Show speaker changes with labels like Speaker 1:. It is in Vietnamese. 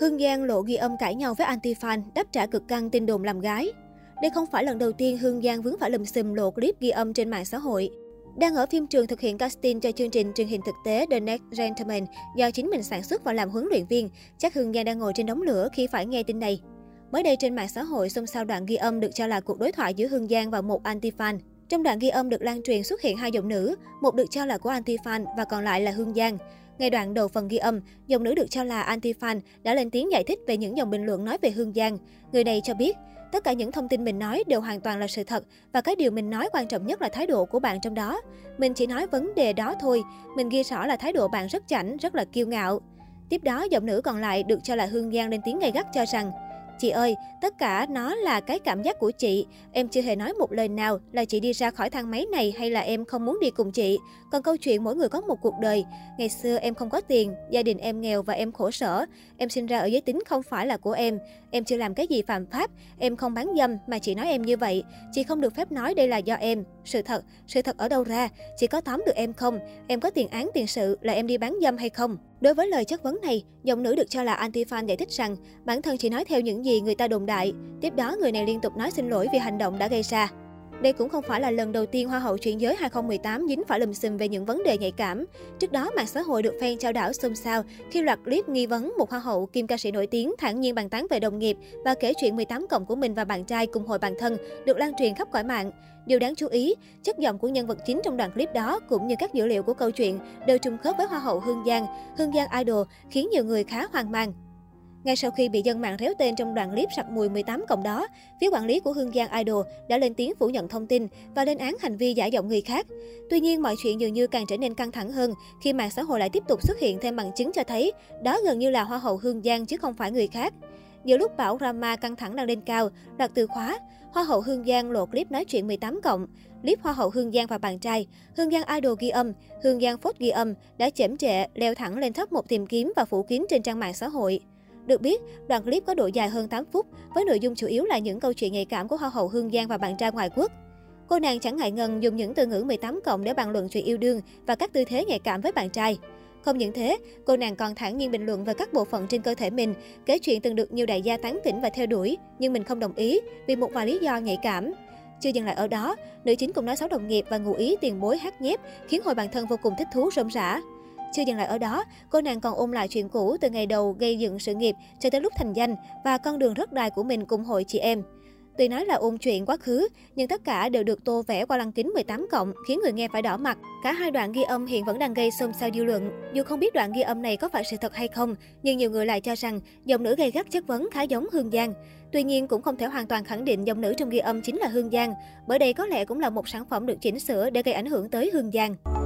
Speaker 1: Hương Giang lộ ghi âm cãi nhau với anti-fan, đáp trả cực căng tin đồn làm gái. Đây không phải lần đầu tiên Hương Giang vướng phải lùm xùm lộ clip ghi âm trên mạng xã hội. Đang ở phim trường thực hiện casting cho chương trình truyền hình thực tế The Next Gentleman do chính mình sản xuất và làm huấn luyện viên, chắc Hương Giang đang ngồi trên đống lửa khi phải nghe tin này. Mới đây trên mạng xã hội xôn xao đoạn ghi âm được cho là cuộc đối thoại giữa Hương Giang và một anti-fan. Trong đoạn ghi âm được lan truyền xuất hiện hai giọng nữ, một được cho là của anti-fan và còn lại là Hương Giang. Ngay đoạn đầu phần ghi âm, giọng nữ được cho là anti-fan đã lên tiếng giải thích về những dòng bình luận nói về Hương Giang. Người này cho biết, tất cả những thông tin mình nói đều hoàn toàn là sự thật và cái điều mình nói quan trọng nhất là thái độ của bạn trong đó. Mình chỉ nói vấn đề đó thôi, mình ghi rõ là thái độ bạn rất chảnh, rất là kiêu ngạo. Tiếp đó, giọng nữ còn lại được cho là Hương Giang lên tiếng gay gắt cho rằng Chị ơi, tất cả nó là cái cảm giác của chị. Em chưa hề nói một lời nào là chị đi ra khỏi thang máy này hay là em không muốn đi cùng chị. Còn câu chuyện mỗi người có một cuộc đời. Ngày xưa em không có tiền, gia đình em nghèo và em khổ sở. Em sinh ra ở giới tính không phải là của em. Em chưa làm cái gì phạm pháp. Em không bán dâm mà chị nói em như vậy. Chị không được phép nói đây là do em. Sự thật, sự thật ở đâu ra? Chị có tóm được em không? Em có tiền án tiền sự là em đi bán dâm hay không? Đối với lời chất vấn này, giọng nữ được cho là anti-fan giải thích rằng bản thân chỉ nói theo những gì người ta đồn đại. Tiếp đó, người này liên tục nói xin lỗi vì hành động đã gây ra. Đây cũng không phải là lần đầu tiên Hoa hậu chuyển giới 2018 dính phải lùm xùm về những vấn đề nhạy cảm. Trước đó, mạng xã hội được fan trao đảo xôn xao khi loạt clip nghi vấn một Hoa hậu kim ca sĩ nổi tiếng thản nhiên bàn tán về đồng nghiệp và kể chuyện 18 cộng của mình và bạn trai cùng hội bạn thân được lan truyền khắp cõi mạng. Điều đáng chú ý, chất giọng của nhân vật chính trong đoạn clip đó cũng như các dữ liệu của câu chuyện đều trùng khớp với Hoa hậu Hương Giang, Hương Giang Idol khiến nhiều người khá hoang mang. Ngay sau khi bị dân mạng réo tên trong đoạn clip sặc mùi 18 cộng đó, phía quản lý của Hương Giang Idol đã lên tiếng phủ nhận thông tin và lên án hành vi giả giọng người khác. Tuy nhiên, mọi chuyện dường như càng trở nên căng thẳng hơn khi mạng xã hội lại tiếp tục xuất hiện thêm bằng chứng cho thấy đó gần như là Hoa hậu Hương Giang chứ không phải người khác. Giữa lúc bão drama căng thẳng đang lên cao, đặt từ khóa, Hoa hậu Hương Giang lộ clip nói chuyện 18 cộng. Clip Hoa hậu Hương Giang và bạn trai, Hương Giang Idol ghi âm, Hương Giang phốt ghi âm đã chễm trệ, leo thẳng lên top một tìm kiếm và phủ kín trên trang mạng xã hội. Được biết, đoạn clip có độ dài hơn 8 phút, với nội dung chủ yếu là những câu chuyện nhạy cảm của Hoa hậu Hương Giang và bạn trai ngoại quốc. Cô nàng chẳng ngại ngần dùng những từ ngữ 18 cộng để bàn luận chuyện yêu đương và các tư thế nhạy cảm với bạn trai. Không những thế, cô nàng còn thẳng nhiên bình luận về các bộ phận trên cơ thể mình, kể chuyện từng được nhiều đại gia tán tỉnh và theo đuổi, nhưng mình không đồng ý vì một vài lý do nhạy cảm. Chưa dừng lại ở đó, nữ chính cũng nói xấu đồng nghiệp và ngụ ý tiền bối hát nhép, khiến hội bạn thân vô cùng thích thú rôm rã. Chưa dừng lại ở đó, cô nàng còn ôm lại chuyện cũ từ ngày đầu gây dựng sự nghiệp cho tới lúc thành danh và con đường rất dài của mình cùng hội chị em. Tuy nói là ôn chuyện quá khứ, nhưng tất cả đều được tô vẽ qua lăng kính 18 cộng, khiến người nghe phải đỏ mặt. Cả hai đoạn ghi âm hiện vẫn đang gây xôn xao dư luận. Dù không biết đoạn ghi âm này có phải sự thật hay không, nhưng nhiều người lại cho rằng giọng nữ gây gắt chất vấn khá giống Hương Giang. Tuy nhiên cũng không thể hoàn toàn khẳng định giọng nữ trong ghi âm chính là Hương Giang, bởi đây có lẽ cũng là một sản phẩm được chỉnh sửa để gây ảnh hưởng tới Hương Giang.